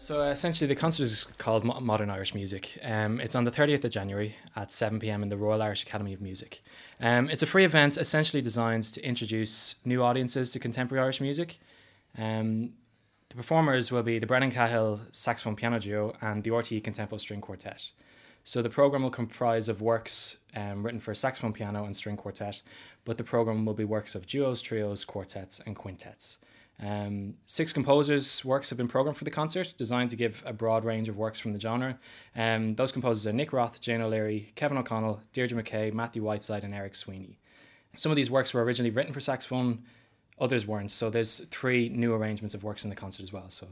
So uh, essentially, the concert is called Modern Irish Music. Um, it's on the 30th of January at 7 pm in the Royal Irish Academy of Music. Um, it's a free event essentially designed to introduce new audiences to contemporary Irish music. Um, the performers will be the Brennan Cahill saxophone piano duo and the RTE Contempo string quartet. So the program will comprise of works um, written for saxophone, piano, and string quartet, but the program will be works of duos, trios, quartets, and quintets. Um, six composers' works have been programmed for the concert, designed to give a broad range of works from the genre. Um, those composers are Nick Roth, Jane O'Leary, Kevin O'Connell, Deirdre McKay, Matthew Whiteside, and Eric Sweeney. Some of these works were originally written for saxophone, others weren't. So there's three new arrangements of works in the concert as well. So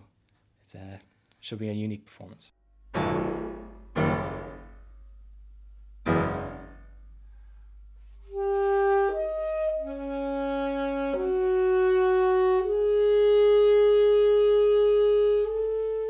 it uh, should be a unique performance.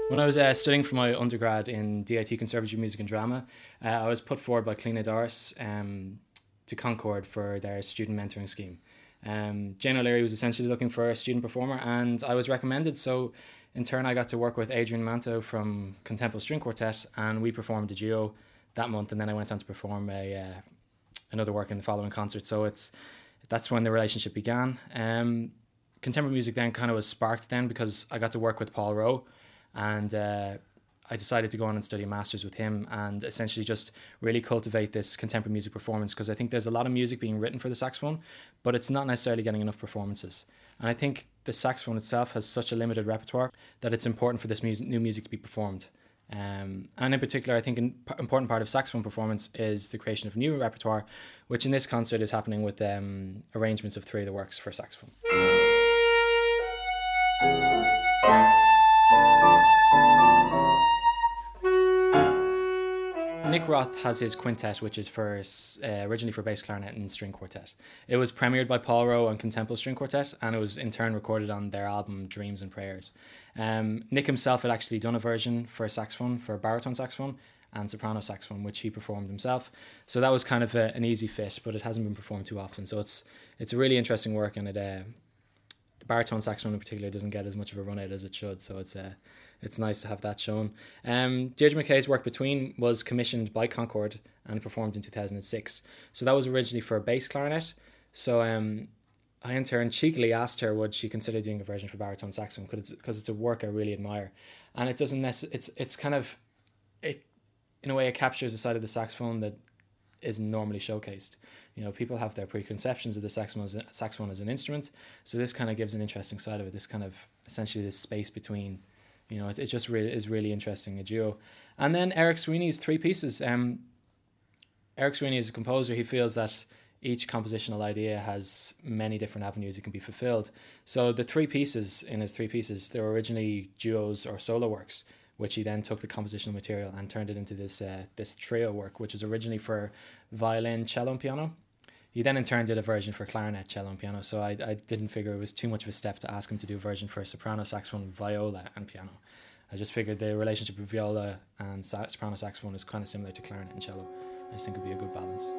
When I was uh, studying for my undergrad in DIT Conservatory Music and Drama, uh, I was put forward by Cliona Doris um, to Concorde for their student mentoring scheme. Um, Jane O'Leary was essentially looking for a student performer, and I was recommended. So, in turn, I got to work with Adrian Mantu from Contempo String Quartet, and we performed a duo that month. And then I went on to perform a uh, another work in the following concert. So it's that's when the relationship began. Um, contemporary music then kind of was sparked then because I got to work with Paul Roe and uh, I decided to go on and study a master's with him and essentially just really cultivate this contemporary music performance because I think there's a lot of music being written for the saxophone, but it's not necessarily getting enough performances. And I think the saxophone itself has such a limited repertoire that it's important for this music, new music to be performed. Um, and in particular, I think an important part of saxophone performance is the creation of new repertoire, which in this concert is happening with um, arrangements of three of the works for saxophone. Roth has his quintet, which is for uh, originally for bass clarinet and string quartet. It was premiered by Paul Roe on Contempo String Quartet, and it was in turn recorded on their album Dreams and Prayers. Um, Nick himself had actually done a version for saxophone, for baritone saxophone and soprano saxophone, which he performed himself. So that was kind of a, an easy fit, but it hasn't been performed too often. So it's it's a really interesting work, and it uh, baritone saxophone in particular doesn't get as much of a run out as it should. So it's uh, it's nice to have that shown. Um, Deirdre McKay's work Between was commissioned by Concorde and performed in 2006. So that was originally for a bass clarinet. So um, I in turn cheekily asked her would she consider doing a version for baritone saxophone because it's, cause it's a work I really admire. And it doesn't necessarily, it's, it's kind of, it in a way, it captures the side of the saxophone that isn't normally showcased. You know, people have their preconceptions of the saxophone as, saxophone as an instrument. So this kind of gives an interesting side of it. This kind of essentially this space between you know, it, it just really is really interesting a duo. And then Eric Sweeney's three pieces. Um, Eric Sweeney is a composer. He feels that each compositional idea has many different avenues it can be fulfilled. So the three pieces in his three pieces, they were originally duos or solo works, which he then took the compositional material and turned it into this uh, this trio work, which was originally for violin, cello, and piano. He then in turn did a version for clarinet, cello, and piano. So I, I didn't figure it was too much of a step to ask him to do a version for soprano, saxophone, viola, and piano. I just figured the relationship of viola and soprano saxophone is kind of similar to clarinet and cello. I just think it'd be a good balance.